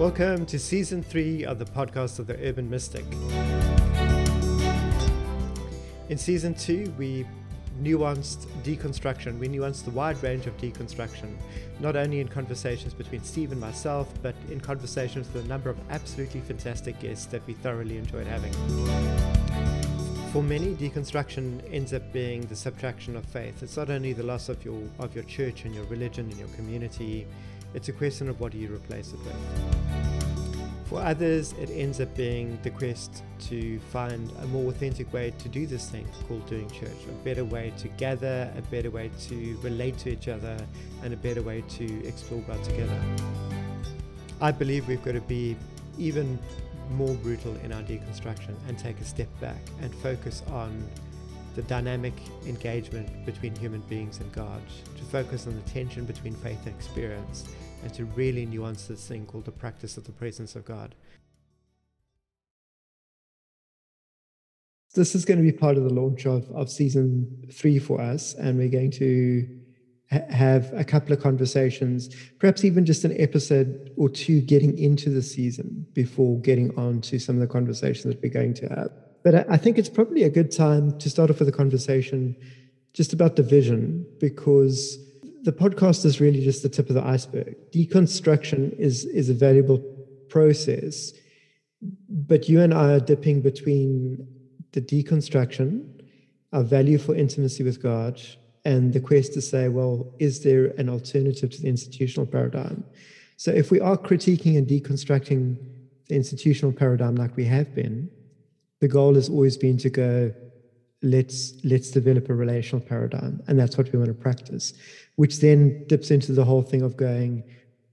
Welcome to season three of the podcast of the Urban Mystic. In season two, we nuanced deconstruction. We nuanced the wide range of deconstruction, not only in conversations between Steve and myself, but in conversations with a number of absolutely fantastic guests that we thoroughly enjoyed having. For many, deconstruction ends up being the subtraction of faith. It's not only the loss of your of your church and your religion and your community, it's a question of what do you replace it with. For others, it ends up being the quest to find a more authentic way to do this thing called doing church, a better way to gather, a better way to relate to each other, and a better way to explore God together. I believe we've got to be even more brutal in our deconstruction and take a step back and focus on the dynamic engagement between human beings and God, to focus on the tension between faith and experience, and to really nuance this thing called the practice of the presence of God. This is going to be part of the launch of, of season three for us, and we're going to ha- have a couple of conversations, perhaps even just an episode or two getting into the season before getting on to some of the conversations that we're going to have. But I, think it's probably a good time to start off with a conversation just about the vision because the podcast is really just the tip of the iceberg. Deconstruction is is a valuable process, but you and I are dipping between the deconstruction, our value for intimacy with God, and the quest to say, well, is there an alternative to the institutional paradigm? So if we are critiquing and deconstructing the institutional paradigm like we have been, the goal has always been to go, let's let's develop a relational paradigm and that's what we want to practice which then dips into the whole thing of going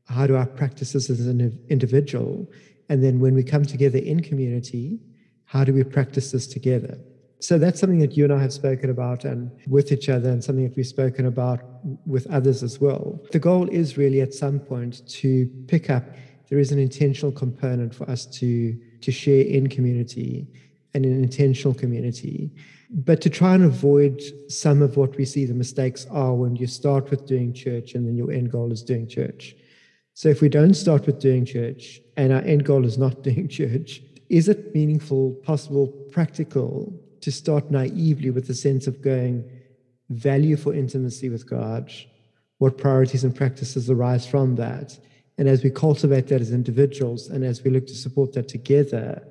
how do i practice this as an individual? And then when we come together in community how do we practice this together? So that's something that you and i have spoken about and with each other and something that we've spoken about with others as well. The goal is really at some point to pick up there is an intentional component for us to to share in community and an intentional community but to try and avoid some of what we see the mistakes are when you start with doing church and then your end goal is doing church. So if we don't start with doing church and our end goal is not doing church, is it meaningful, possible, practical to start naively with the sense of going value for intimacy with God, what priorities and practices arise from that? And as we cultivate that as individuals and as we look to support that together,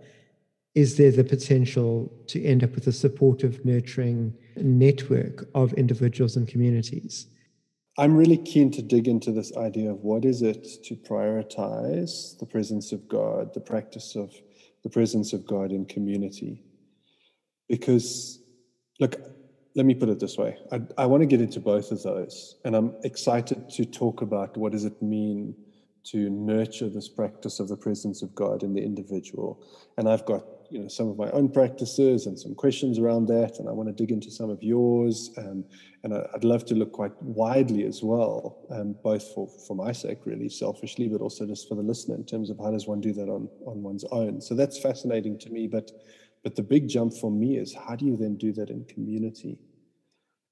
is there the potential to end up with a supportive, nurturing network of individuals and communities? I'm really keen to dig into this idea of what is it to prioritize the presence of God, the practice of the presence of God in community. Because, look, let me put it this way I, I want to get into both of those. And I'm excited to talk about what does it mean to nurture this practice of the presence of God in the individual. And I've got you know some of my own practices and some questions around that, and I want to dig into some of yours. Um, and I'd love to look quite widely as well, um, both for for my sake, really selfishly, but also just for the listener in terms of how does one do that on on one's own. So that's fascinating to me. But but the big jump for me is how do you then do that in community?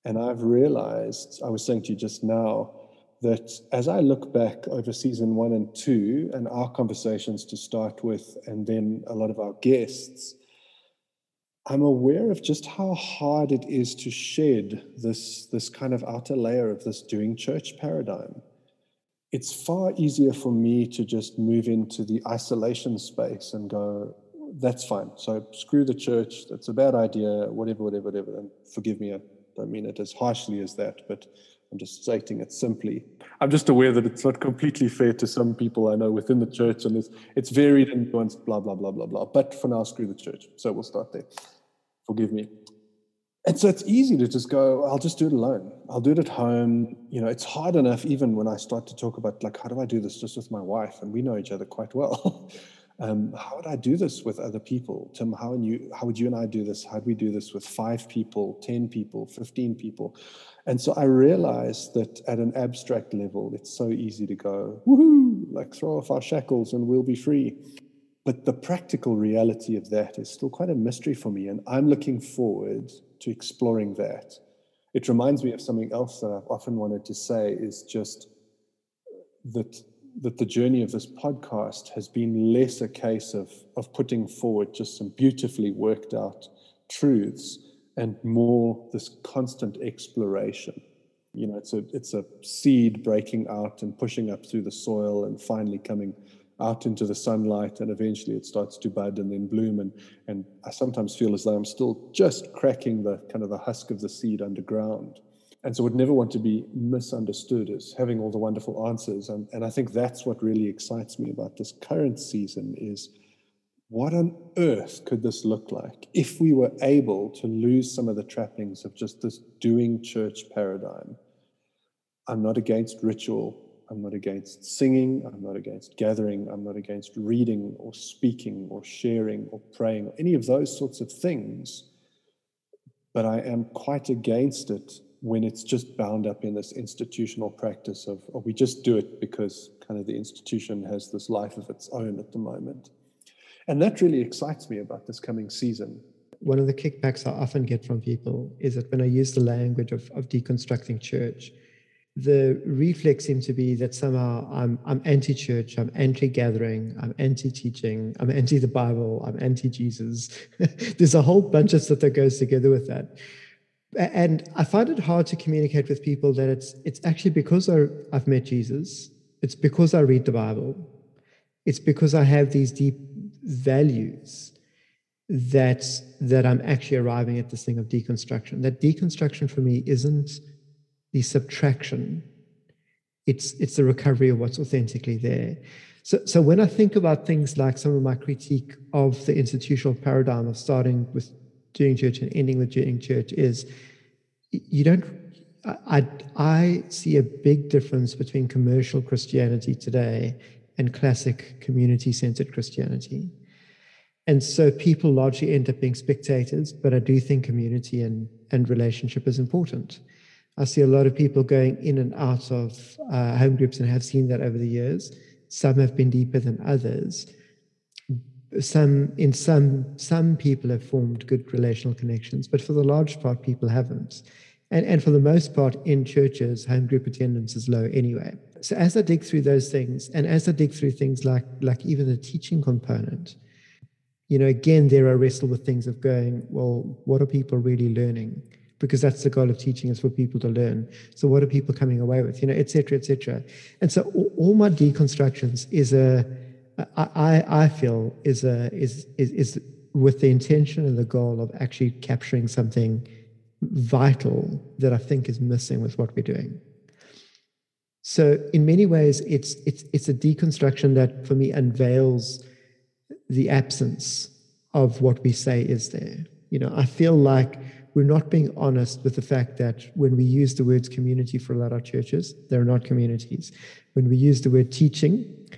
And I've realized, I was saying to you just now, that as I look back over season one and two and our conversations to start with, and then a lot of our guests, I'm aware of just how hard it is to shed this, this kind of outer layer of this doing church paradigm. It's far easier for me to just move into the isolation space and go, that's fine. So screw the church. That's a bad idea, whatever, whatever, whatever. And forgive me, I don't mean it as harshly as that, but I'm just stating it simply. I'm just aware that it's not completely fair to some people I know within the church, and it's, it's varied and nuanced, blah, blah, blah, blah, blah. But for now, screw the church. So we'll start there. Forgive me. And so it's easy to just go, I'll just do it alone. I'll do it at home. You know, it's hard enough even when I start to talk about, like, how do I do this just with my wife? And we know each other quite well. um, how would I do this with other people? Tim, how, and you, how would you and I do this? How do we do this with five people, 10 people, 15 people? And so I realized that at an abstract level, it's so easy to go, woohoo, like throw off our shackles and we'll be free. But the practical reality of that is still quite a mystery for me. And I'm looking forward to exploring that. It reminds me of something else that I've often wanted to say is just that that the journey of this podcast has been less a case of, of putting forward just some beautifully worked out truths and more this constant exploration. You know, it's a, it's a seed breaking out and pushing up through the soil and finally coming out into the sunlight and eventually it starts to bud and then bloom. And and I sometimes feel as though I'm still just cracking the kind of the husk of the seed underground. And so would never want to be misunderstood as having all the wonderful answers. And, and i think that's what really excites me about this current season is what on earth could this look like if we were able to lose some of the trappings of just this doing church paradigm? I'm not against ritual. I'm not against singing. I'm not against gathering. I'm not against reading or speaking or sharing or praying or any of those sorts of things. But i am quite against it when it's just bound up in this institutional practice of, oh, we just do it because kind of the institution has this life of its own at the moment. And that really excites me about this coming season. One of the kickbacks I often get from people is that when I use the language of, of deconstructing church, the reflex seems to be that somehow I'm, I'm anti church, I'm anti gathering, I'm anti teaching, I'm anti the Bible, I'm anti Jesus. There's a whole bunch of stuff that goes together with that and I find it hard to communicate with people that it's it's actually because I, I've met Jesus. It's because I read the Bible. It's because I have these deep values that that I'm actually arriving at this thing of deconstruction. That deconstruction for me isn't the subtraction. It's it's the recovery of what's authentically there. So, so when I think about things like some of my critique of the institutional paradigm of starting with doing church and ending with doing church is you don't I, I see a big difference between commercial Christianity today and classic community centered Christianity. And so people largely end up being spectators, but I do think community and, and relationship is important. I see a lot of people going in and out of uh, home groups and have seen that over the years. Some have been deeper than others some in some some people have formed good relational connections but for the large part people haven't and, and for the most part in churches home group attendance is low anyway. So as i dig through those things and as i dig through things like like even the teaching component you know again there i wrestle with things of going well what are people really learning? Because that's the goal of teaching is for people to learn. So what are people coming away with? You know et cetera et cetera. And so all, all my deconstructions is a I, I feel is, a, is, is, is with the intention and the goal of actually capturing something vital that I think is missing with what we're doing. So in many ways, it's it's it's a deconstruction that for me unveils the absence of what we say is there. You know, I feel like we're not being honest with the fact that when we use the words community for a lot of churches, they're not communities. When we use the word teaching,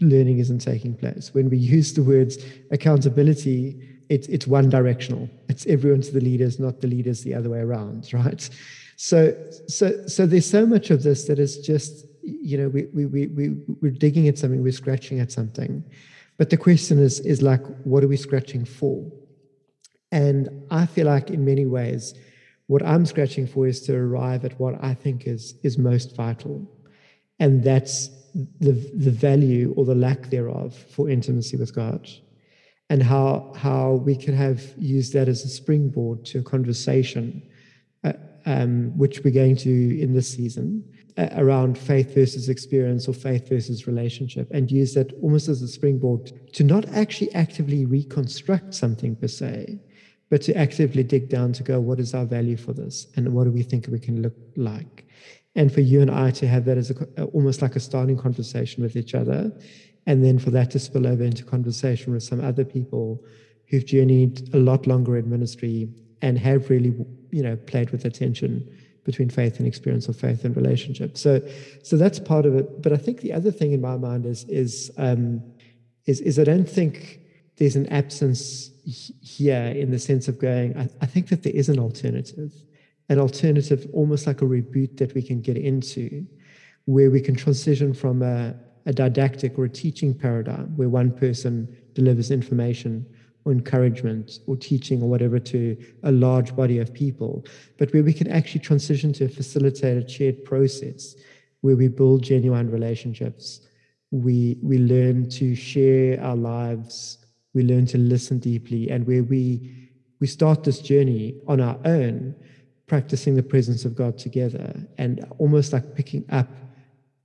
learning isn't taking place. When we use the words accountability, it's, it's one directional. It's everyone to the leaders, not the leaders the other way around, right? So, so, so there's so much of this that is just, you know, we, we, we, we, we're digging at something, we're scratching at something. But the question is, is like, what are we scratching for? And I feel like in many ways, what I'm scratching for is to arrive at what I think is, is most vital. And that's the, the value or the lack thereof for intimacy with God and how, how we can have used that as a springboard to a conversation, uh, um, which we're going to in this season, uh, around faith versus experience or faith versus relationship, and use that almost as a springboard to not actually actively reconstruct something per se, but to actively dig down to go, what is our value for this? And what do we think we can look like? and for you and I to have that as a, almost like a starting conversation with each other, and then for that to spill over into conversation with some other people who've journeyed a lot longer in ministry and have really, you know, played with the tension between faith and experience or faith and relationship. So, so that's part of it. But I think the other thing in my mind is is um, is, is I don't think there's an absence here in the sense of going. I, I think that there is an alternative an alternative, almost like a reboot that we can get into, where we can transition from a, a didactic or a teaching paradigm where one person delivers information or encouragement or teaching or whatever to a large body of people, but where we can actually transition to a facilitated shared process where we build genuine relationships. We we learn to share our lives. We learn to listen deeply, and where we we start this journey on our own, practicing the presence of God together, and almost like picking up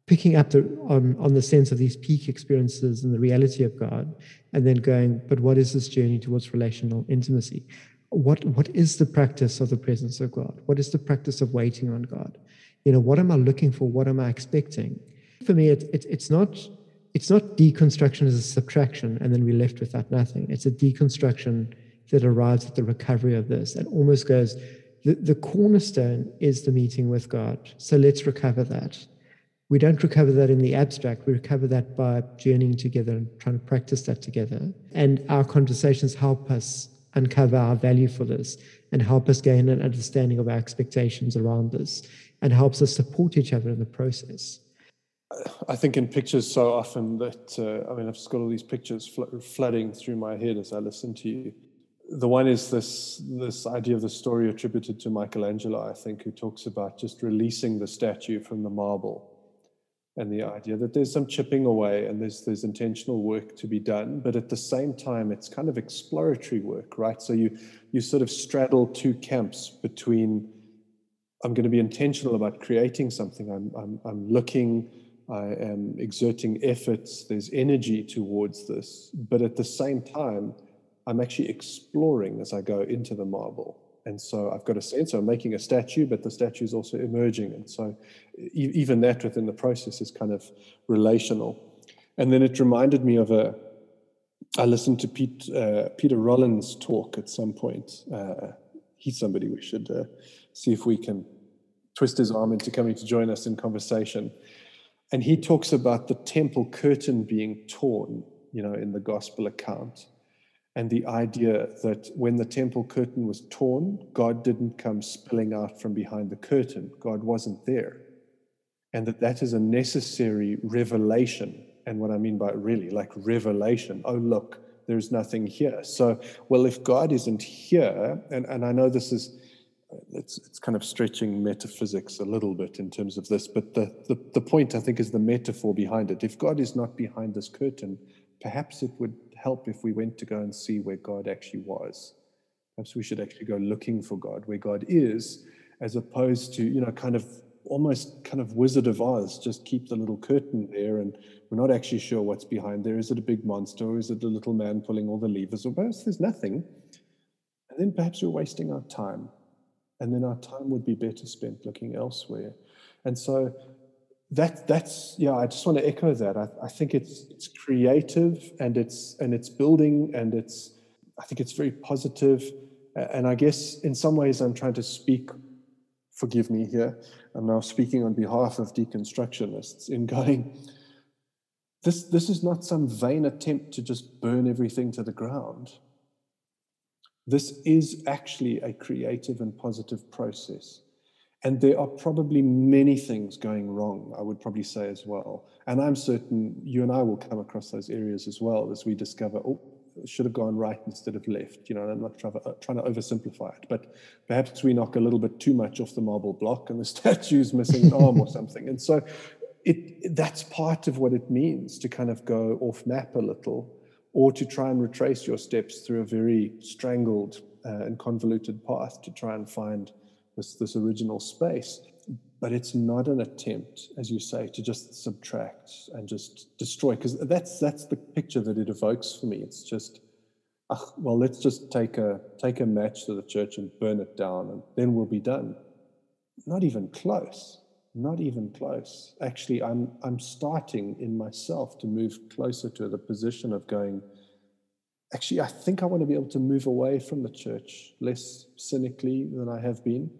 picking up the, on, on the sense of these peak experiences and the reality of God, and then going, but what is this journey towards relational intimacy? What, what is the practice of the presence of God? What is the practice of waiting on God? You know, what am I looking for? What am I expecting? For me, it, it, it's not it's not deconstruction as a subtraction and then we're left without nothing. It's a deconstruction that arrives at the recovery of this and almost goes, the, the cornerstone is the meeting with God. So let's recover that we don't recover that in the abstract. We recover that by journeying together and trying to practice that together. And our conversations help us uncover our value for this and help us gain an understanding of our expectations around this and helps us support each other in the process. I think in pictures so often that, uh, I mean, I've just got all these pictures fl- flooding through my head as I listen to you. The one is this, this idea of the story attributed to Michelangelo, I think, who talks about just releasing the statue from the marble and the idea that there's some chipping away and there's there's intentional work to be done but at the same time it's kind of exploratory work right? So you you sort of straddle two camps between i'm going to be intentional about creating something. I'm i'm, I'm looking i am exerting efforts there's energy towards this but at the same time i'm actually exploring as i go into the marble and so I've got a sense making a statue, but the statue is also emerging. And so e- even that within the process is kind of relational. And then it reminded me of a, I listened to Pete, uh, Peter Rollins talk at some point. Uh, he's somebody we should uh, see if we can twist his arm into coming to join us in conversation. And he talks about the temple curtain being torn, you know, in the gospel account and the idea that when the temple curtain was torn, God didn't come spilling out from behind the curtain. God wasn't there. And that that is a necessary revelation. And what I mean by really, like revelation. Oh, look, there's nothing here. So, well, if God isn't here, and, and I know this is, it's, it's kind of stretching metaphysics a little bit in terms of this, but the, the, the point I think is the metaphor behind it. If God is not behind this curtain, perhaps it would help if we went to go and see where God actually was. Perhaps we should actually go looking for God, where God is, as opposed to, you know, kind of almost kind of Wizard of Oz, just keep the little curtain there and we're not actually sure what's behind there. Is it a big monster or is it a little man pulling all the levers? Or perhaps there's nothing. And then perhaps we're wasting our time. And then our time would be better spent looking elsewhere. And so that that's yeah i just want to echo that. I, I think it's it's creative and it's and it's building and it's i think it's very positive. And i guess in some ways i'm trying to speak forgive me here i'm now speaking on behalf of deconstructionists in going this this is not some vain attempt to just burn everything to the ground. This is actually a creative and positive process and there are probably many things going wrong, I would probably say as well. And I'm certain you and I will come across those areas as well as we discover, oh, should have gone right instead of left. You know, I'm not trying to, trying to oversimplify it, but perhaps we knock a little bit too much off the marble block and the statue's missing an arm or something. And so it, that's part of what it means to kind of go off map a little or to try and retrace your steps through a very strangled uh, and convoluted path to try and find this, this original space. But it's not an attempt, as you say, to just subtract and just destroy, because that's that's the picture that it evokes for me. It's just, ah, well, let's just take a take a match to the church and burn it down, and then we'll be done. Not even close. Not even close. Actually, I'm I'm starting in myself to move closer to the position of going actually, I think I want to be able to move away from the church less cynically than I have been,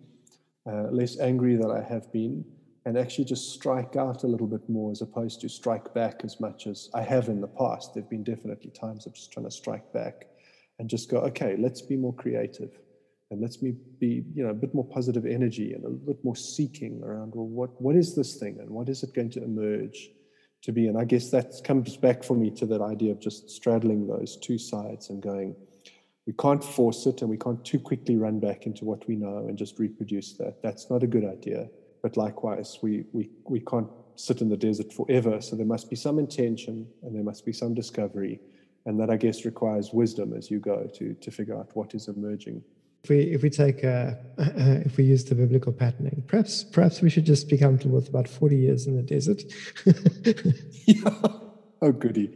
uh, less angry than I have been, and actually just strike out a little bit more as opposed to strike back as much as I have in the past. There have been definitely times of just trying to strike back and just go, okay, let's be more creative and let's be, be you know, a bit more positive energy and a bit more seeking around, well, what, what is this thing and what is it going to emerge to be? And I guess that comes back for me to that idea of just straddling those two sides and going, we can't force it and we can't too quickly run back into what we know and just reproduce that. That's not a good idea. But likewise, we, we, we can't sit in the desert forever. So there must be some intention and there must be some discovery. And that, I guess, requires wisdom as you go to, to figure out what is emerging. If we, if we take uh, if we use the biblical patterning, perhaps perhaps we should just be comfortable with about forty years in the desert. yeah. Oh goody.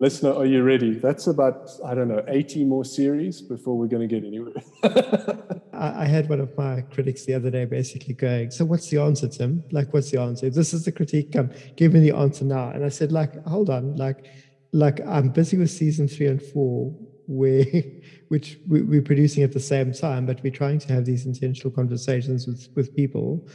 Listener, are you ready? That's about, I don't know, 80 more series before we're going to get anywhere. I had one of my critics the other day basically going, So, what's the answer, Tim? Like, what's the answer? this is the critique, come, give me the answer now. And I said, like, hold on, like, like I'm busy with season three and four, where which we're producing at the same time, but we're trying to have these intentional conversations with, with people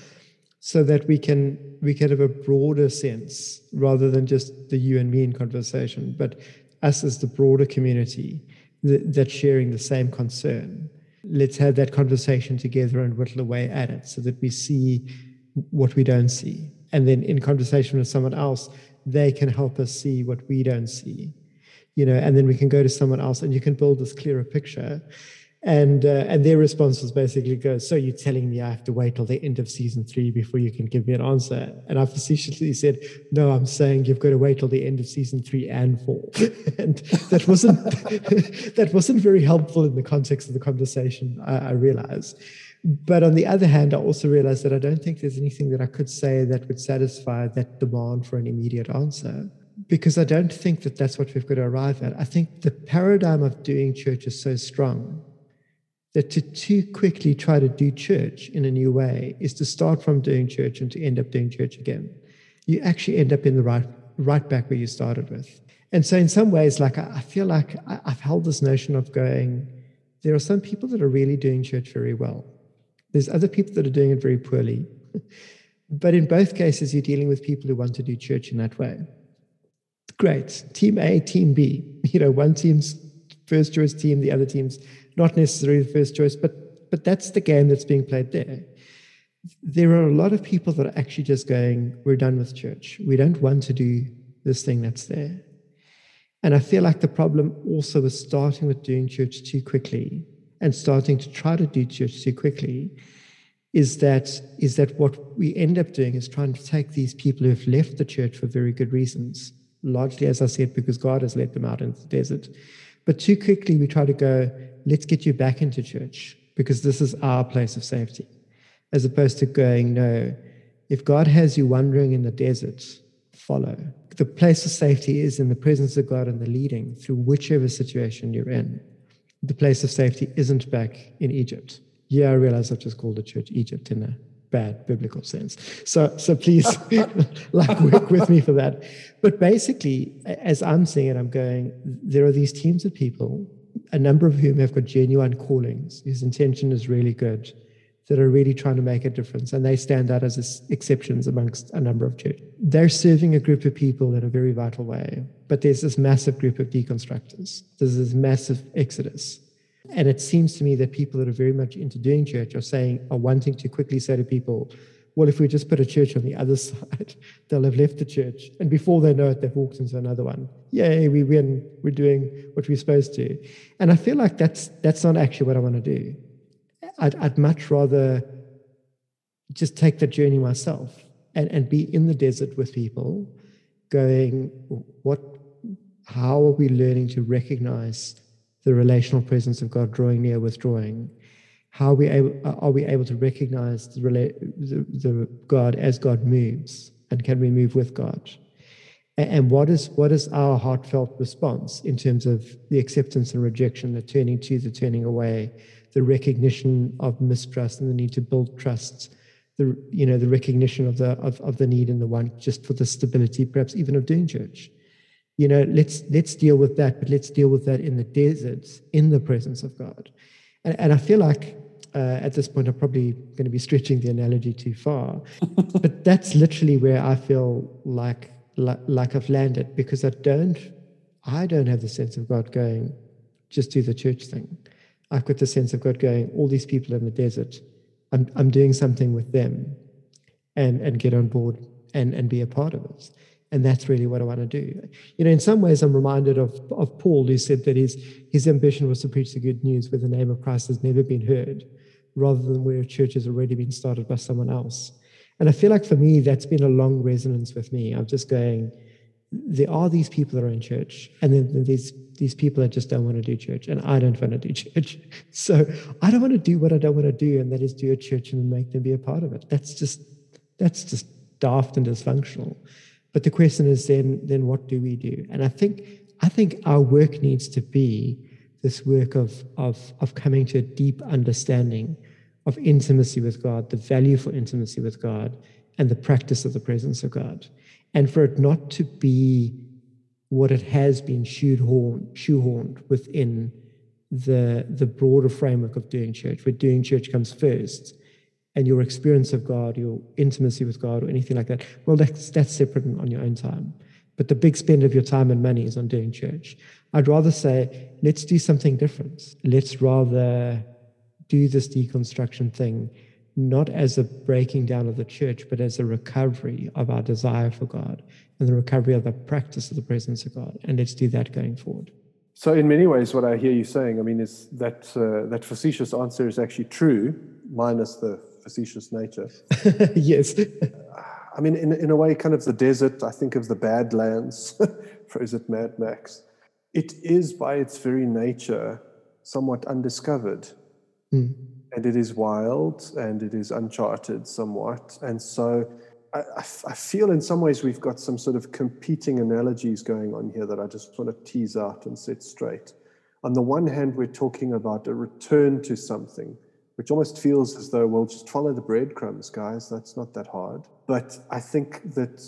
so that we can we can have a broader sense rather than just the you and me in conversation, but us as the broader community that, that's sharing the same concern. Let's have that conversation together and whittle away at it so that we see what we don't see. And then in conversation with someone else, they can help us see what we don't see. You know, and then we can go to someone else and you can build this clearer picture and uh, and their response was basically go so you're telling me i have to wait till the end of season three before you can give me an answer? And i facetiously said no i'm saying you've got to wait till the end of season three and four. And that wasn't that wasn't very helpful in the context of the conversation i, I realize. But on the other hand i also realized that i don't think there's anything that i could say that would satisfy that demand for an immediate answer because I don't think that that's what we've got to arrive at. I think the paradigm of doing church is so strong that to too quickly try to do church in a new way is to start from doing church and to end up doing church again. You actually end up in the right right back where you started with. And so in some ways, like I feel like I've held this notion of going, there are some people that are really doing church very well. There's other people that are doing it very poorly. but in both cases, you're dealing with people who want to do church in that way. Great. Team A, team B. You know, one team's first choice team, the other team's not necessarily the first choice, but but that's the game that's being played there. There are a lot of people that are actually just going, we're done with church. We don't want to do this thing that's there. And I feel like the problem also is starting with doing church too quickly and starting to try to do church too quickly is that is that what we end up doing is trying to take these people who have left the church for very good reasons, largely as I said, because God has let them out into the desert. But too quickly we try to go, let's get you back into church because this is our place of safety, as opposed to going, no, if God has you wandering in the desert, follow. The place of safety is in the presence of God and the leading through whichever situation you're in. The place of safety isn't back in Egypt. Yeah, I realize I've just called the church Egypt in a bad biblical sense. So, so please, like, work with me for that. But basically, as I'm seeing it, I'm going, there are these teams of people a number of whom have got genuine callings, whose intention is really good, that are really trying to make a difference. And they stand out as exceptions amongst a number of churches. They're serving a group of people in a very vital way. But there's this massive group of deconstructors. There's this massive exodus. And it seems to me that people that are very much into doing church are saying, are wanting to quickly say to people, well, if we just put a church on the other side, they'll have left the church. And before they know it, they've walked into another one. Yay, we win. We're doing what we're supposed to. And I feel like that's that's not actually what I want to do. I'd, I'd much rather just take the journey myself and, and be in the desert with people going, what how are we learning to recognize the relational presence of God drawing near, withdrawing? How are we able, uh, are we able to recognize the, the, the God as God moves? And can we move with God? And what is, what is our heartfelt response in terms of the acceptance and rejection, the turning to, the turning away, the recognition of mistrust and the need to build trust, the, you know, the recognition of the, of, of the need in the one just for the stability, perhaps even of doing church. You know, let's, let's deal with that, but let's deal with that in the deserts, in the presence of God. And, and I feel like uh, at this point, I'm probably going to be stretching the analogy too far, but that's literally where I feel like, like like I've landed because I don't I don't have the sense of God going, just do the church thing. I've got the sense of God going, all these people in the desert, I'm I'm doing something with them, and and get on board and and be a part of it. And that's really what I want to do. You know, in some ways, I'm reminded of, of Paul, who said that his, his ambition was to preach the good news where the name of Christ has never been heard rather than where a church has already been started by someone else. And I feel like for me, that's been a long resonance with me. I'm just going, there are these people that are in church, and then there's these people that just don't want to do church, and I don't want to do church. So I don't want to do what I don't want to do, and that is do a church and make them be a part of it. That's just that's just daft and dysfunctional. But the question is then then what do we do? And I think I think our work needs to be this work of of of coming to a deep understanding of intimacy with God, the value for intimacy with God, and the practice of the presence of God. And for it not to be what it has been shoehorned, shoehorned within the, the broader framework of doing church, where doing church comes first, and your experience of God, your intimacy with God, or anything like that, well, that's, that's separate on your own time. But the big spend of your time and money is on doing church. I'd rather say, let's do something different. Let's rather do this deconstruction thing not as a breaking down of the church, but as a recovery of our desire for God and the recovery of the practice of the presence of God. And let's do that going forward. So, in many ways, what I hear you saying, I mean, is that uh, that facetious answer is actually true, minus the facetious nature. yes. I mean, in, in a way, kind of the desert, I think of the Badlands, phrase it Mad Max. It is by its very nature somewhat undiscovered. Mm. And it is wild and it is uncharted somewhat. And so I, I, feel in some ways we've got some sort of competing analogies going on here that I just want to tease out and set straight. On the one hand, we're talking about a return to something, which almost feels as though, well, just follow the breadcrumbs, guys. That's not that hard. But I think that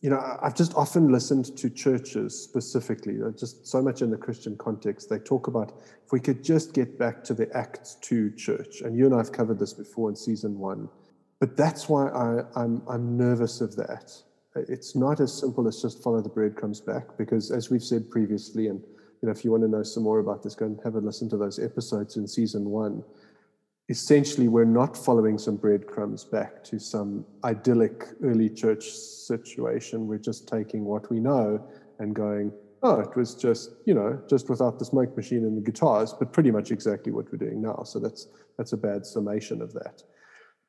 you know, I've just often listened to churches specifically, uh, just so much in the Christian context. They talk about if we could just get back to the Acts 2 church. And you and I have covered this before in season one. But that's why I, I'm, I'm nervous of that. It's not as simple as just follow the breadcrumbs back, because as we've said previously, and you know, if you want to know some more about this, go and have a listen to those episodes in season one essentially we're not following some breadcrumbs back to some idyllic early church situation. We're just taking what we know and going, oh, it was just, you know, just without the smoke machine and the guitars, but pretty much exactly what we're doing now. So that's that's a bad summation of that.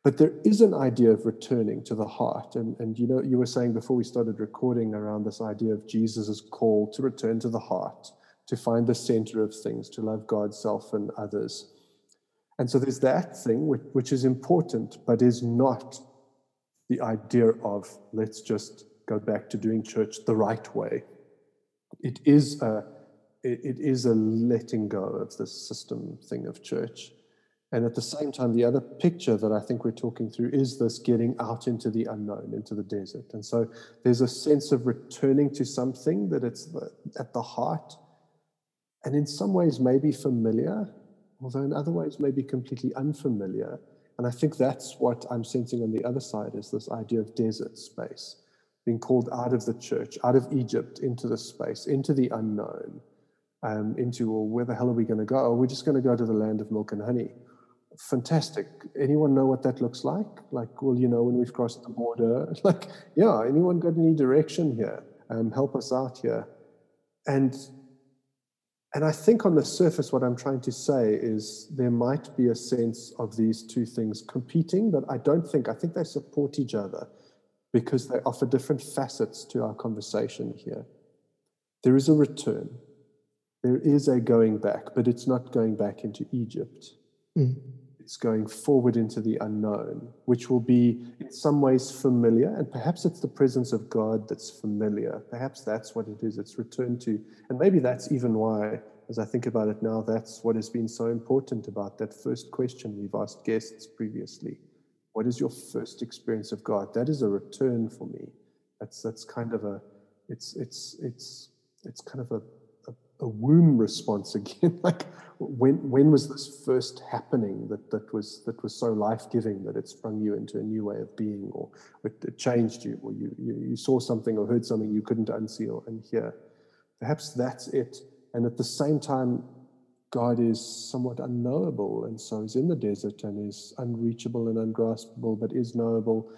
But there is an idea of returning to the heart. And, and you know, you were saying before we started recording around this idea of Jesus' call to return to the heart, to find the center of things, to love God, self, and others. And so there's that thing which, which is important, but is not the idea of let's just go back to doing church the right way. It is a it, is a letting go of the system thing of church. And at the same time, the other picture that I think we're talking through is this getting out into the unknown, into the desert. And so there's a sense of returning to something that it's at the heart, and in some ways maybe familiar, although in other ways may be completely unfamiliar. And I think that's what I'm sensing on the other side is this idea of desert space, being called out of the church, out of Egypt into the space, into the unknown, um, into, well, where the hell are we going to go? Oh, we're just going to go to the land of milk and honey. Fantastic. Anyone know what that looks like? Like, well, you know, when we've crossed the border, like, yeah, anyone got any direction here? Um, help us out here. And and I think on the surface, what I'm trying to say is there might be a sense of these two things competing, but I don't think, I think they support each other because they offer different facets to our conversation here. There is a return, there is a going back, but it's not going back into Egypt. Mm. It's going forward into the unknown, which will be in some ways familiar. And perhaps it's the presence of God that's familiar. Perhaps that's what it is. It's returned to. And maybe that's even why, as I think about it now, that's what has been so important about that first question we've asked guests previously. What is your first experience of God? That is a return for me. That's that's kind of a it's it's it's it's kind of a a womb response again. like when when was this first happening that that was that was so life giving that it sprung you into a new way of being, or it, it changed you, or you, you you saw something or heard something you couldn't unsee or unhear. Perhaps that's it. And at the same time, God is somewhat unknowable, and so is in the desert and is unreachable and ungraspable, but is knowable.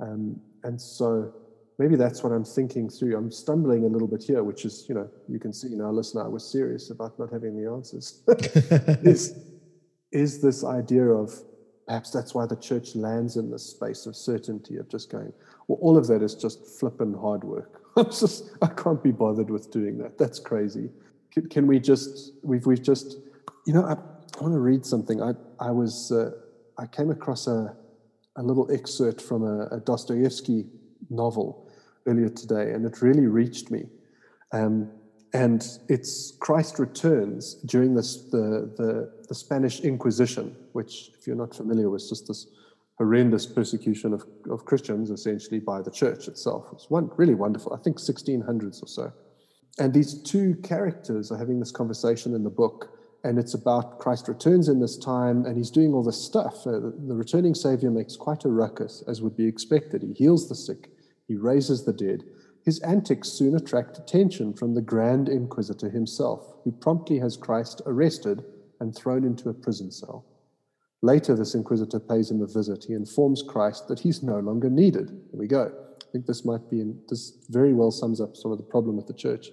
Um, and so maybe that's what I'm thinking through. I'm stumbling a little bit here, which is, you know, you can see now, listen, I was serious about not having the answers. is, is this idea of perhaps that's why the church lands in this space of certainty of just going, well, all of that is just flipping hard work. I'm just, I can't be bothered with doing that. That's crazy. Can, can we just, we've, we've just, you know, I, I want to read something. I, I was, uh, I came across a, a little excerpt from a, a Dostoevsky novel earlier today, and it really reached me. Um, and it's Christ returns during this the, the, the Spanish Inquisition, which, if you're not familiar, was just this horrendous persecution of, of Christians, essentially by the church itself. It's one really wonderful. I think 1600s or so. And these two characters are having this conversation in the book, and it's about Christ returns in this time, and he's doing all this stuff. Uh, the returning Savior makes quite a ruckus, as would be expected. He heals the sick, he raises the dead. His antics soon attract attention from the Grand Inquisitor himself, who promptly has Christ arrested and thrown into a prison cell. Later, this inquisitor pays him a visit. He informs Christ that he's no longer needed. Here we go. I think this might be, in, this very well sums up some of the problem with the church.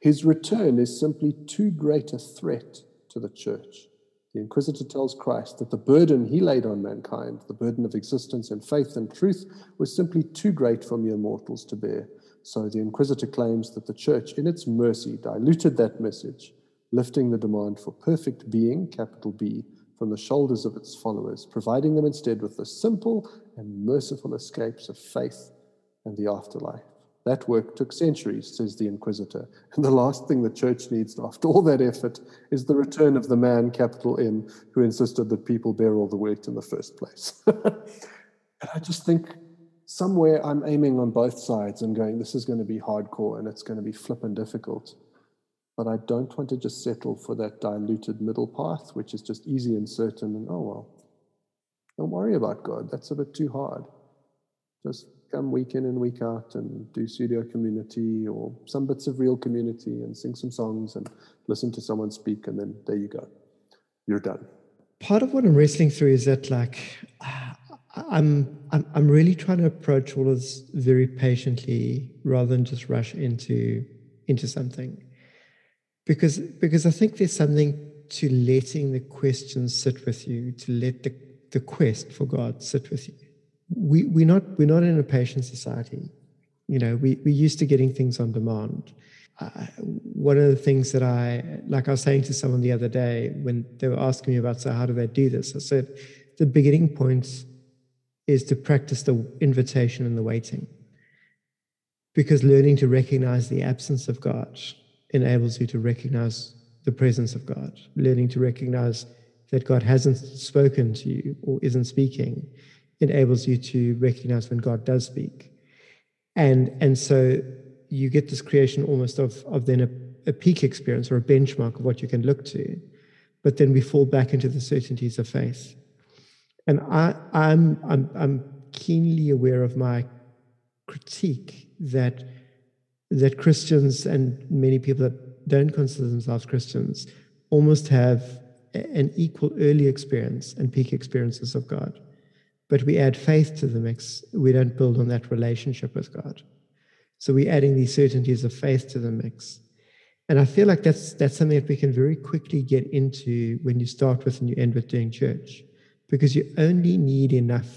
His return is simply too great a threat to the church. The inquisitor tells Christ that the burden he laid on mankind, the burden of existence and faith and truth, was simply too great for mere mortals to bear. So the inquisitor claims that the church, in its mercy, diluted that message, lifting the demand for perfect being, capital B, from the shoulders of its followers, providing them instead with the simple and merciful escapes of faith and the afterlife. That work took centuries, says the Inquisitor, and the last thing the church needs after all that effort is the return of the man, capital M, who insisted that people bear all the weight in the first place. and I just think somewhere I'm aiming on both sides and going, this is going to be hardcore and it's going to be flippin' difficult. But I don't want to just settle for that diluted middle path, which is just easy and certain. And oh, well, don't worry about God. That's a bit too hard. Just come week in and week out and do studio community or some bits of real community and sing some songs and listen to someone speak. And then there you go. You're done. Part of what I'm wrestling through is that, like, I'm, I'm I'm really trying to approach all this very patiently rather than just rush into into something. Because because I think there's something to letting the questions sit with you, to let the, the quest for God sit with you. We we're not we're not in a patient society. You know, we we're used to getting things on demand. Uh, one of the things that I like I was saying to someone the other day when they were asking me about so how do they do this? I said the beginning point is to practice the invitation and the waiting. Because learning to recognize the absence of God enables you to recognize the presence of God. Learning to recognize that God hasn't spoken to you or isn't speaking enables you to recognize when God does speak. And, and so you get this creation almost of, of then a, a peak experience or a benchmark of what you can look to. But then we fall back into the certainties of faith and I, I'm, I'm, I'm keenly aware of my critique that that Christians and many people that don't consider themselves Christians almost have an equal early experience and peak experiences of God. But we add faith to the mix. We don't build on that relationship with God. So we're adding these certainties of faith to the mix. And I feel like that's that's something that we can very quickly get into when you start with and you end with doing church because you only need enough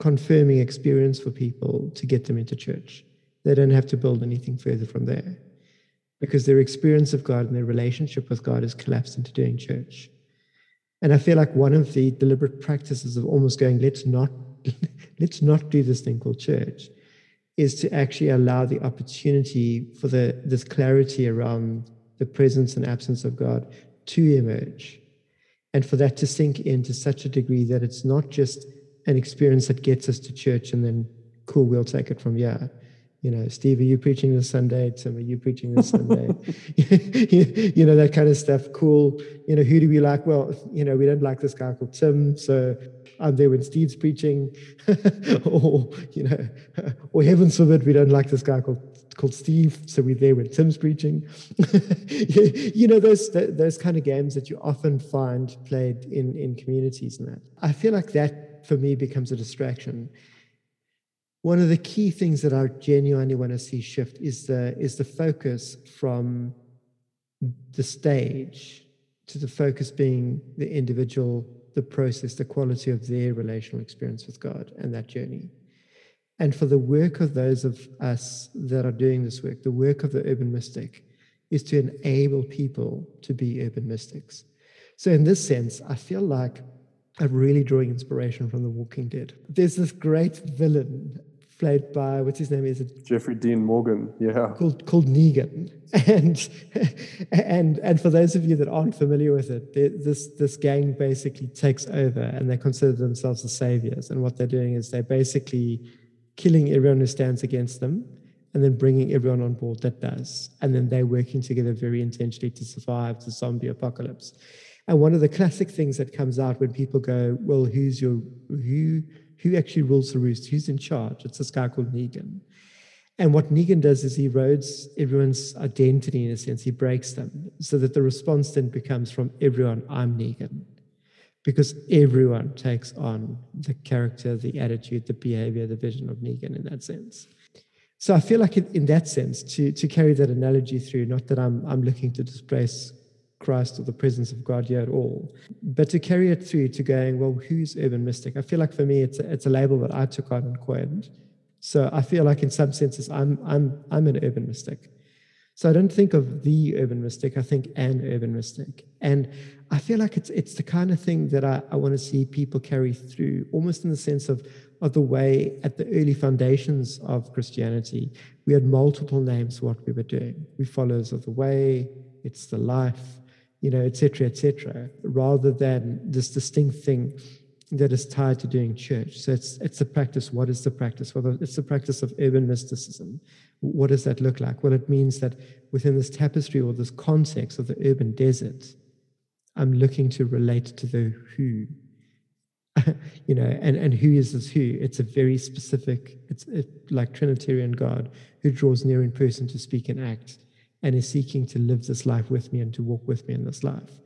confirming experience for people to get them into church. They don't have to build anything further from there because their experience of God and their relationship with God has collapsed into doing church. And I feel like one of the deliberate practices of almost going, let's not, let's not do this thing called church, is to actually allow the opportunity for the this clarity around the presence and absence of God to emerge. And for that to sink in to such a degree that it's not just an experience that gets us to church and then cool we'll take it from here you know steve are you preaching this sunday tim are you preaching this sunday you know that kind of stuff cool you know who do we like well you know we don't like this guy called tim so I'm there when Steve's preaching, or you know, or heavens forbid, we don't like this guy called called Steve, so we're there when Tim's preaching. you know, those those kind of games that you often find played in in communities and that. I feel like that for me becomes a distraction. One of the key things that I genuinely want to see shift is the is the focus from the stage to the focus being the individual the process, the quality of their relational experience with God and that journey. And for the work of those of us that are doing this work, the work of the urban mystic is to enable people to be urban mystics. So, in this sense, I feel like I'm really drawing inspiration from The Walking Dead. There's this great villain played by what's his name? Is it Jeffrey Dean Morgan? Yeah, called called Negan. And and and for those of you that aren't familiar with it, this this gang basically takes over, and they consider themselves the saviors. And what they're doing is they're basically killing everyone who stands against them, and then bringing everyone on board that does. And then they're working together very intentionally to survive the zombie apocalypse. And one of the classic things that comes out when people go, "Well, who's your who?" Who actually rules the roost? Who's in charge? It's this guy called Negan. And what Negan does is he erodes everyone's identity in a sense. He breaks them so that the response then becomes from everyone, I'm Negan. Because everyone takes on the character, the attitude, the behavior, the vision of Negan in that sense. So I feel like in, in that sense, to, to carry that analogy through, not that I'm, I'm looking to displace Christ or the presence of God here at all. But to carry it through to going, well, who's urban mystic? I feel like for me, it's a, it's a label that I took on and coined. So I feel like in some senses, I'm, I'm, I'm an urban mystic. So I don't think of the urban mystic, I think an urban mystic. And I feel like it's, it's the kind of thing that I, I want to see people carry through, almost in the sense of, of the way at the early foundations of Christianity, we had multiple names for what we were doing. We followers of the way, it's the life, you know, etc., etc., rather than this distinct thing that is tied to doing church. So it's it's the practice. What is the practice? Well, it's the practice of urban mysticism. What does that look like? Well, it means that within this tapestry or this context of the urban desert, I'm looking to relate to the who. you know, and, and who is this who? It's a very specific, it's it, like Trinitarian God who draws near in person to speak and act and is seeking to live this life with me and to walk with me in this life.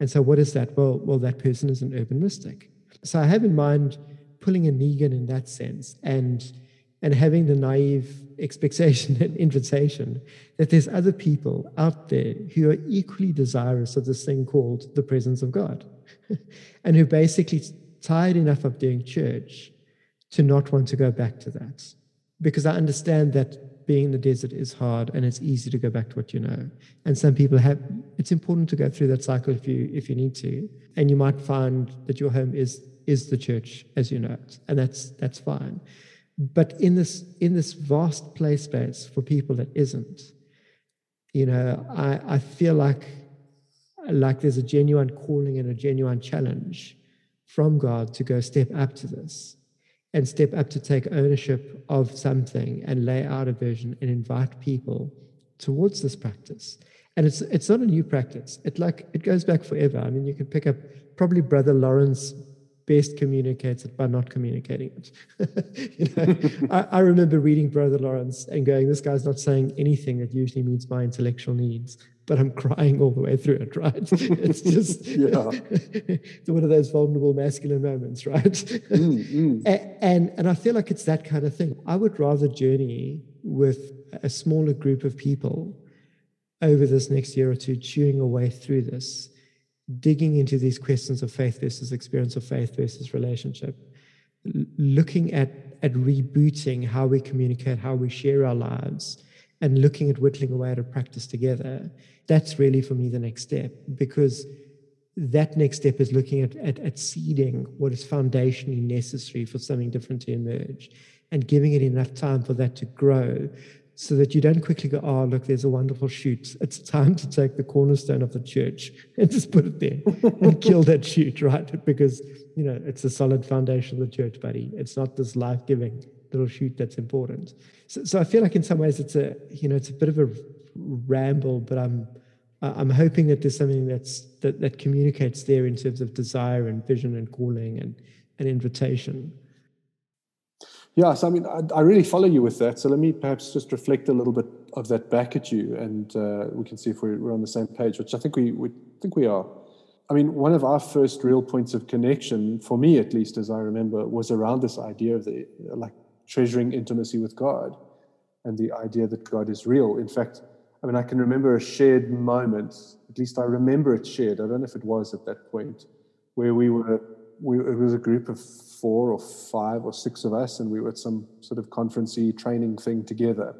And so, what is that? Well, well, that person is an urban mystic. So, I have in mind pulling a Negan in that sense, and and having the naive expectation and invitation that there's other people out there who are equally desirous of this thing called the presence of God, and who basically tired enough of doing church to not want to go back to that, because I understand that being in the desert is hard and it's easy to go back to what you know. And some people have it's important to go through that cycle if you if you need to. And you might find that your home is is the church as you know it. And that's that's fine. But in this in this vast play space for people that isn't, you know, I, I feel like like there's a genuine calling and a genuine challenge from God to go step up to this and step up to take ownership of something and lay out a vision and invite people towards this practice. And it's it's not a new practice. It like it goes back forever. I mean, you can pick up probably Brother Lawrence best communicates it by not communicating it. you know, I, I, remember reading Brother Lawrence and going, "This guy's not saying anything that usually meets my intellectual needs." but I'm crying all the way through it, right? It's just one of those vulnerable masculine moments, right? Mm, mm. And, and I feel like it's that kind of thing. I would rather journey with a smaller group of people over this next year or two, chewing away through this, digging into these questions of faith versus experience of faith versus relationship, looking at, at rebooting how we communicate, how we share our lives and looking at whittling away at a practice together, that's really for me the next step because that next step is looking at, at, at seeding what is foundationally necessary for something different to emerge and giving it enough time for that to grow so that you don't quickly go, oh, look, there's a wonderful shoot. It's time to take the cornerstone of the church and just put it there and kill that shoot, right? Because, you know, it's a solid foundation of the church, buddy. It's not this life giving little shoot that's important. So, so I feel like in some ways it's a you know it's a bit of a ramble, but I'm I'm hoping that there's something that's that, that communicates there in terms of desire and vision and calling and and invitation. Yeah, so I mean, I, I, really follow you with that. So let me perhaps just reflect a little bit of that back at you, and uh, we can see if we're, we're, on the same page, which I think we, we think we are. I mean, one of our first real points of connection, for me at least, as I remember, was around this idea of the like treasuring intimacy with God and the idea that God is real. In fact, I mean, I can remember a shared moment, at least I remember it shared. I don't know if it was at that point, where we were. We, it was a group of four or five or six of us, and we were at some sort of conferencey training thing together.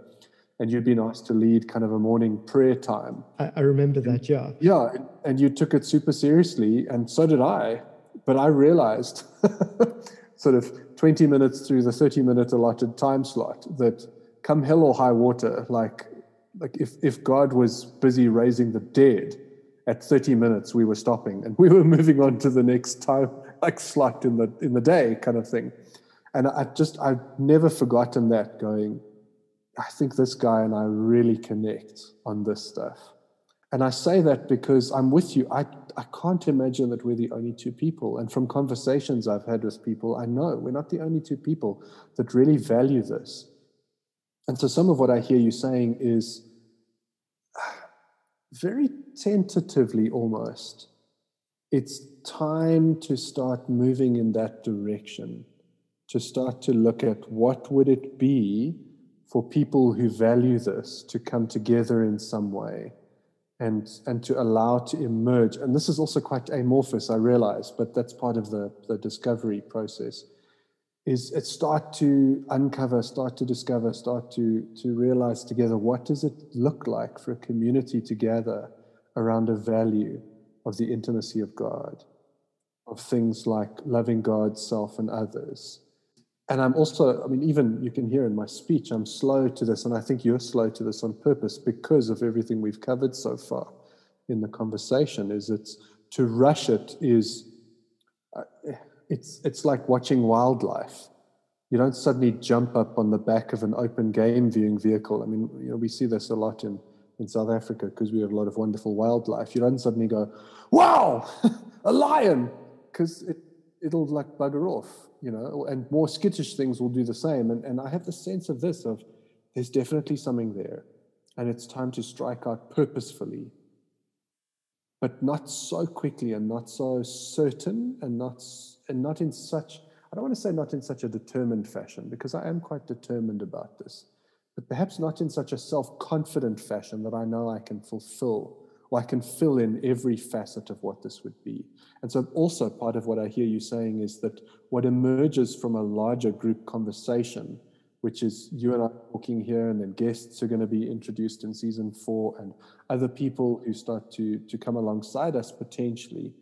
And you'd been asked to lead kind of a morning prayer time. I, I remember that, yeah. Yeah, and you took it super seriously, and so did I. But I realized, sort of 20 minutes through the 30 minute allotted time slot, that come hell or high water, like like if, if God was busy raising the dead, at 30 minutes we were stopping and we were moving on to the next time like slot in the in the day kind of thing. And I just I've never forgotten that going, I think this guy and I really connect on this stuff. And I say that because I'm with you. I, I can't imagine that we're the only two people. And from conversations I've had with people, I know we're not the only two people that really value this. And so some of what I hear you saying is very tentatively almost, it's time to start moving in that direction, to start to look at what would it be for people who value this to come together in some way and, and to allow to emerge. And this is also quite amorphous, I realize, but that's part of the, the discovery process is it start to uncover, start to discover, start to, to realize together what does it look like for a community to gather around a value of the intimacy of God, of things like loving God, self, and others. And I'm also, I mean, even you can hear in my speech, I'm slow to this, and I think you're slow to this on purpose because of everything we've covered so far in the conversation. Is it's to rush it is uh, it's it's like watching wildlife. You don't suddenly jump up on the back of an open game viewing vehicle. I mean, you know, we see this a lot in in South Africa because we have a lot of wonderful wildlife. You don't suddenly go, "Wow, a lion," because it it'll like bugger off, you know. And more skittish things will do the same. And and I have the sense of this of there's definitely something there, and it's time to strike out purposefully but not so quickly and not so certain and not and not in such I don't want to say not in such a determined fashion because I am quite determined about this, but perhaps not in such a self-confident fashion that I know I can fulfill or I can fill in every facet of what this would be. And so also part of what I hear you saying is that what emerges from a larger group conversation which is you and I talking here, and then guests are going to be introduced in season four, and other people who start to to come alongside us potentially,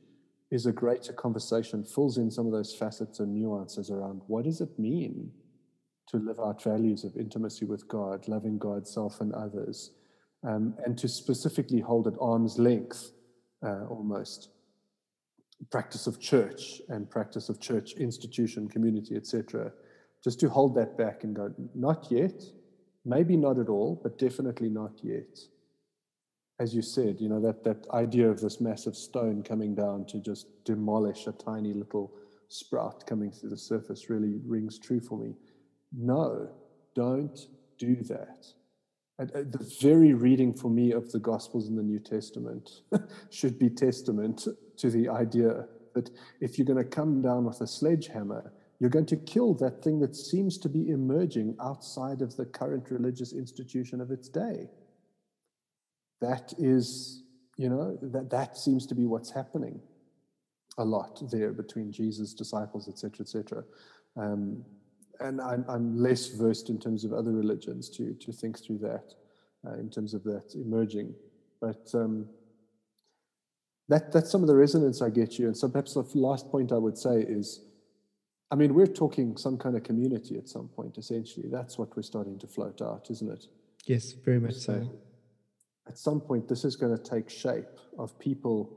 is a greater conversation, fills in some of those facets and nuances around what does it mean to live out values of intimacy with God, loving God, self, and others, um, and to specifically hold at arm's length, uh, almost practice of church and practice of church institution, community, etc just to hold that back and go, not yet, maybe not at all, but definitely not yet. As you said, you know, that, that idea of this massive stone coming down to just demolish a tiny little sprout coming through the surface really rings true for me. No, don't do that. And the very reading for me of the Gospels in the New Testament should be testament to the idea that if you're going to come down with a sledgehammer you're going to kill that thing that seems to be emerging outside of the current religious institution of its day. That is, you know, that, that seems to be what's happening a lot there between Jesus' disciples, etc., etc. Um, and I'm, I'm less versed in terms of other religions to, to think through that, uh, in terms of that emerging. But um, that, that's some of the resonance I get you. And so perhaps the last point I would say is I mean, we're talking some kind of community at some point, essentially. That's what we're starting to float out, isn't it? Yes, very much so. so. At some point, this is going to take shape of people.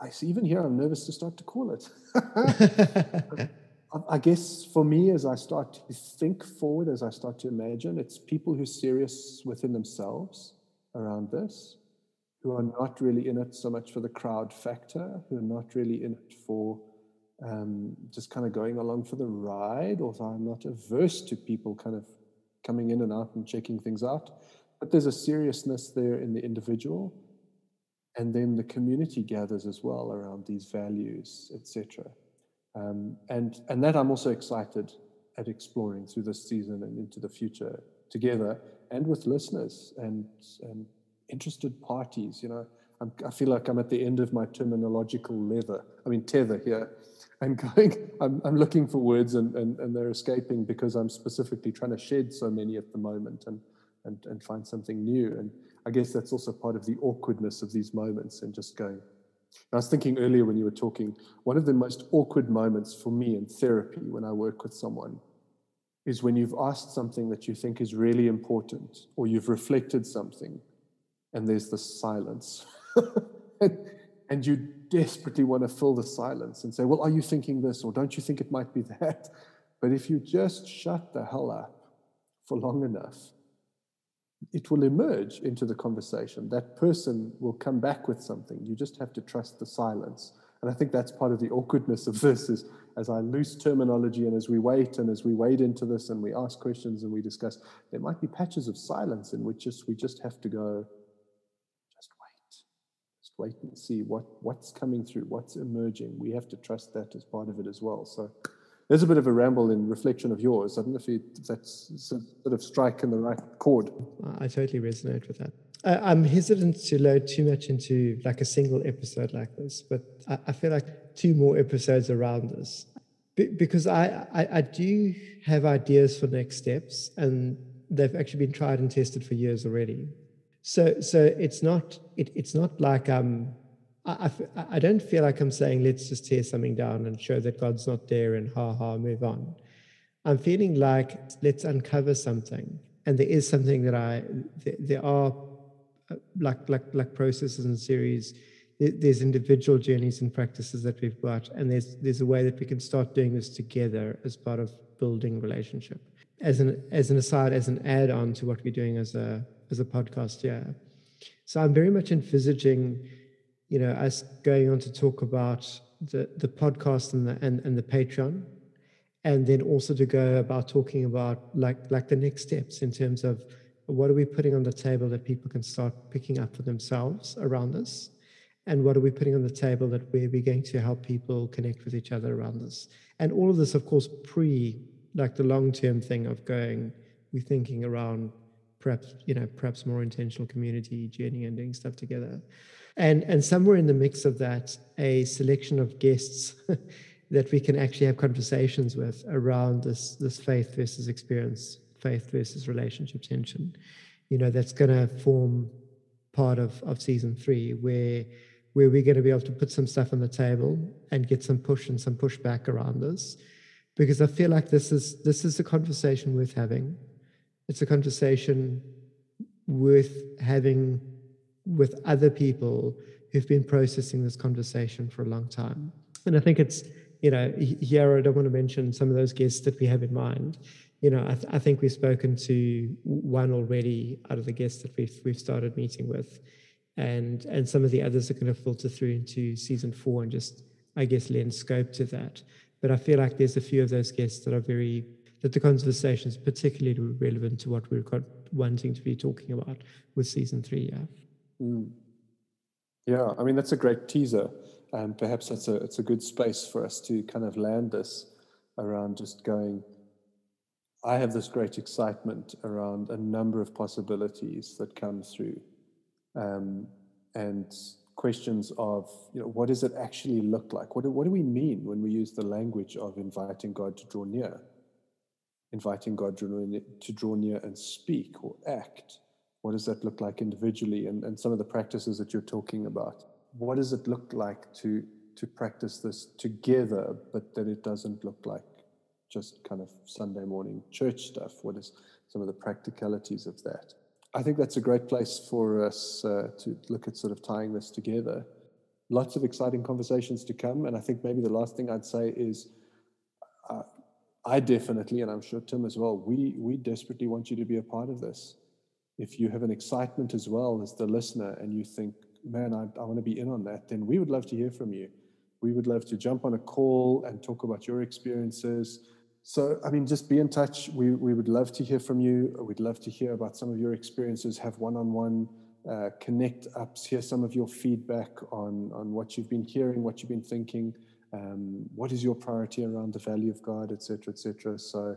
I see, even here, I'm nervous to start to call it. I guess for me, as I start to think forward, as I start to imagine, it's people who are serious within themselves around this, who are not really in it so much for the crowd factor, who are not really in it for um, just kind of going along for the ride, although I'm not averse to people kind of coming in and out and checking things out. But there's a seriousness there in the individual. And then the community gathers as well around these values, etc. Um, and, and that I'm also excited at exploring through this season and into the future together and with listeners and, and interested parties. You know, I'm, i feel like I'm at the end of my terminological leather. I mean tether here, and going. I'm, I'm looking for words and, and and they're escaping because I'm specifically trying to shed so many at the moment and and and find something new. And I guess that's also part of the awkwardness of these moments and just going. I was thinking earlier when you were talking, one of the most awkward moments for me in therapy when I work with someone is when you've asked something that you think is really important or you've reflected something and there's this silence. and, you desperately want to fill the silence and say, Well, are you thinking this? Or don't you think it might be that? But if you just shut the hell up for long enough, it will emerge into the conversation. That person will come back with something. You just have to trust the silence. And I think that's part of the awkwardness of this is as I lose terminology and as we wait and as we wade into this and we ask questions and we discuss, there might be patches of silence in which just, we just have to go, just wait. Just wait and see what, what's coming through, what's emerging. We have to trust that as part of it as well. So there's a bit of a ramble in reflection of yours. I don't know if, you, if that's sort of strike in the right chord. I totally resonate with that. I'm hesitant to load too much into like a single episode like this, but I, I feel like two more episodes around this because I, I, I do have ideas for next steps, and they've actually been tried and tested for years already. So so it's not it, it's not like um I, I, I don't feel like I'm saying let's just tear something down and show that God's not there and ha ha move on. I'm feeling like let's uncover something, and there is something that I there, there are uh, like like like processes and series. there's individual journeys and practices that we've got, and there's there's a way that we can start doing this together as part of building relationship. As an as an aside, as an add-on to what we're doing as a as a podcast, yeah. So I'm very much envisaging you know, us going on to talk about the, the podcast and the, and, and the Patreon, and then also to go about talking about like, like the next steps in terms of what are we putting on the table that people can start picking up for themselves around this? And what are we putting on the table that we're, going to help people connect with each other around this? And all of this, of course, pre like the long term thing of going, we're thinking around perhaps, you know, perhaps more intentional community journey and doing stuff together and and somewhere in the mix of that a selection of guests that we can actually have conversations with around this this faith versus experience faith versus relationship tension. You know that's going to form part of of season three where where we're going to be able to put some stuff on the table and get some push and some pushback around this. Because i feel like this is this is a conversation worth having. It's a conversation worth having with other people who've been processing this conversation for a long time. And I think it's, you know, here I don't want to mention some of those guests that we have in mind. You know, I, th- I think we've spoken to one already out of the guests that we've we've started meeting with, and and some of the others are going to filter through into season four and just I guess lend scope to that. But I feel like there's a few of those guests that are very that the conversation is particularly relevant to what we're wanting to be talking about with season three. Yeah. Mm. Yeah, I mean that's a great teaser, and perhaps that's a it's a good space for us to kind of land this around just going. I have this great excitement around a number of possibilities that come through, um, and questions of you know what does it actually look like? What do, what do we mean when we use the language of inviting God to draw near, inviting God to draw near and speak or act? What does that look like individually? And, and some of the practices that you're talking about. What does it look like to, to practice this together, but that it doesn't look like just kind of Sunday morning church stuff? What is some of the practicalities of that? I think that's a great place for us uh, to look at sort of tying this together. Lots of exciting conversations to come. And I think maybe the last thing I'd say is uh, I definitely, and I'm sure Tim as well, we, we desperately want you to be a part of this if you have an excitement as well as the listener and you think, man, I, I want to be in on that, then we would love to hear from you. We would love to jump on a call and talk about your experiences. So, I mean, just be in touch. We, we would love to hear from you. We'd love to hear about some of your experiences, have one on one connect ups, hear some of your feedback on, on what you've been hearing, what you've been thinking, um, what is your priority around the value of God, etc., etc. So,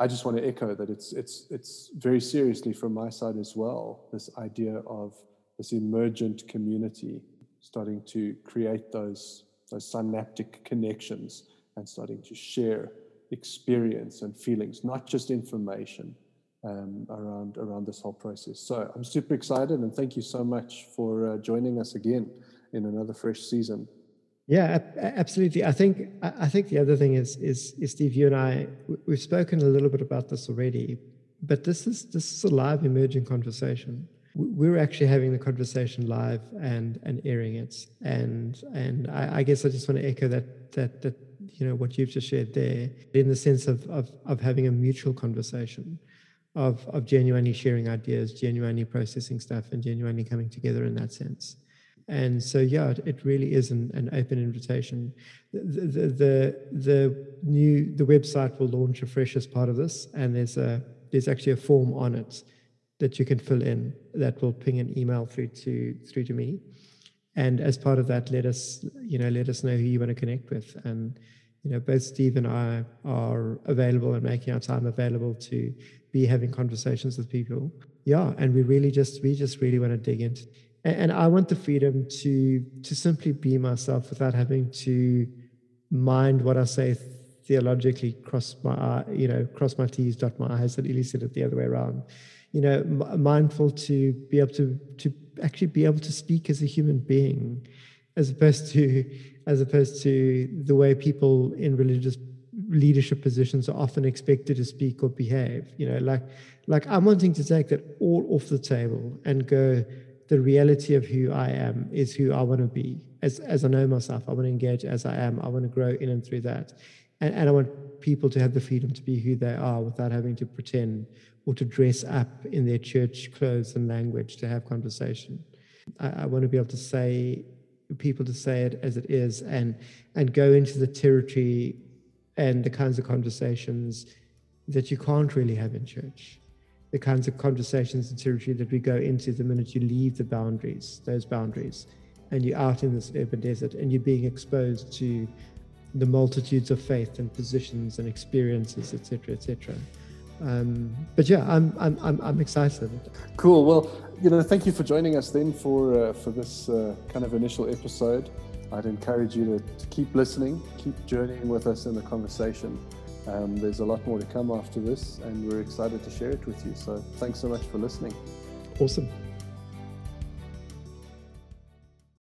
I just want to echo that it's it's it's very seriously from my side as well this idea of this emergent community, starting to create those, those synaptic connections and starting to share experience and feelings, not just information um, around around this whole process. So I'm super excited, and thank you so much for uh, joining us again in another fresh season. Yeah, absolutely. I think I think the other thing is is, is Steve, you and I we've spoken a little bit about this already, but this is this is a live emerging conversation. We're actually having the conversation live and and airing it, and and I, I guess I just want to echo that that that you know what you've just shared there in the sense of of of having a mutual conversation of of genuinely sharing ideas genuinely processing stuff and genuinely coming together in that sense and so yeah it, it really is an, an open invitation. The, the, the the new the website will launch afresh as part of this and there's a there's actually a form on it that you can fill in that will ping an email through to through to me. And as part of that let us you know let us know who you want to connect with. And you know both steve and i are available and making our time available to be having conversations with people. Yeah and we really just we just really want to dig into and, i want the freedom to to simply be myself without having to mind what i say theologically cross my you know cross my t's dot my i's that Eli said it the other way around. You know mindful to be able to to actually be able to speak as a human being as opposed to as opposed to the way people in religious leadership positions are often expected to speak or behave. You know like like i'm wanting to take that all off the table and go the reality of who i am is who i want to be. As as i know myself i want to engage as i am. I want to grow in and through that. And, and i want people to have the freedom to be who they are without having to pretend or to dress up in their church clothes and language to have conversation. I, I want to be able to say people to say it as it is and and go into the territory and the kinds of conversations that you can't really have in church the kinds of conversations and territory that we go into the minute you leave the boundaries those boundaries and you're out in this urban desert and you're being exposed to the multitudes of faith and positions and experiences etc etc um, but yeah I'm, I'm i'm i'm excited cool well you know, thank you for joining us then for uh, for this uh, kind of initial episode. I'd encourage you to, to, keep listening, keep journeying with us in the conversation. Um, there's a lot more to come after this, and we're excited to share it with you. So, thanks so much for listening. Awesome.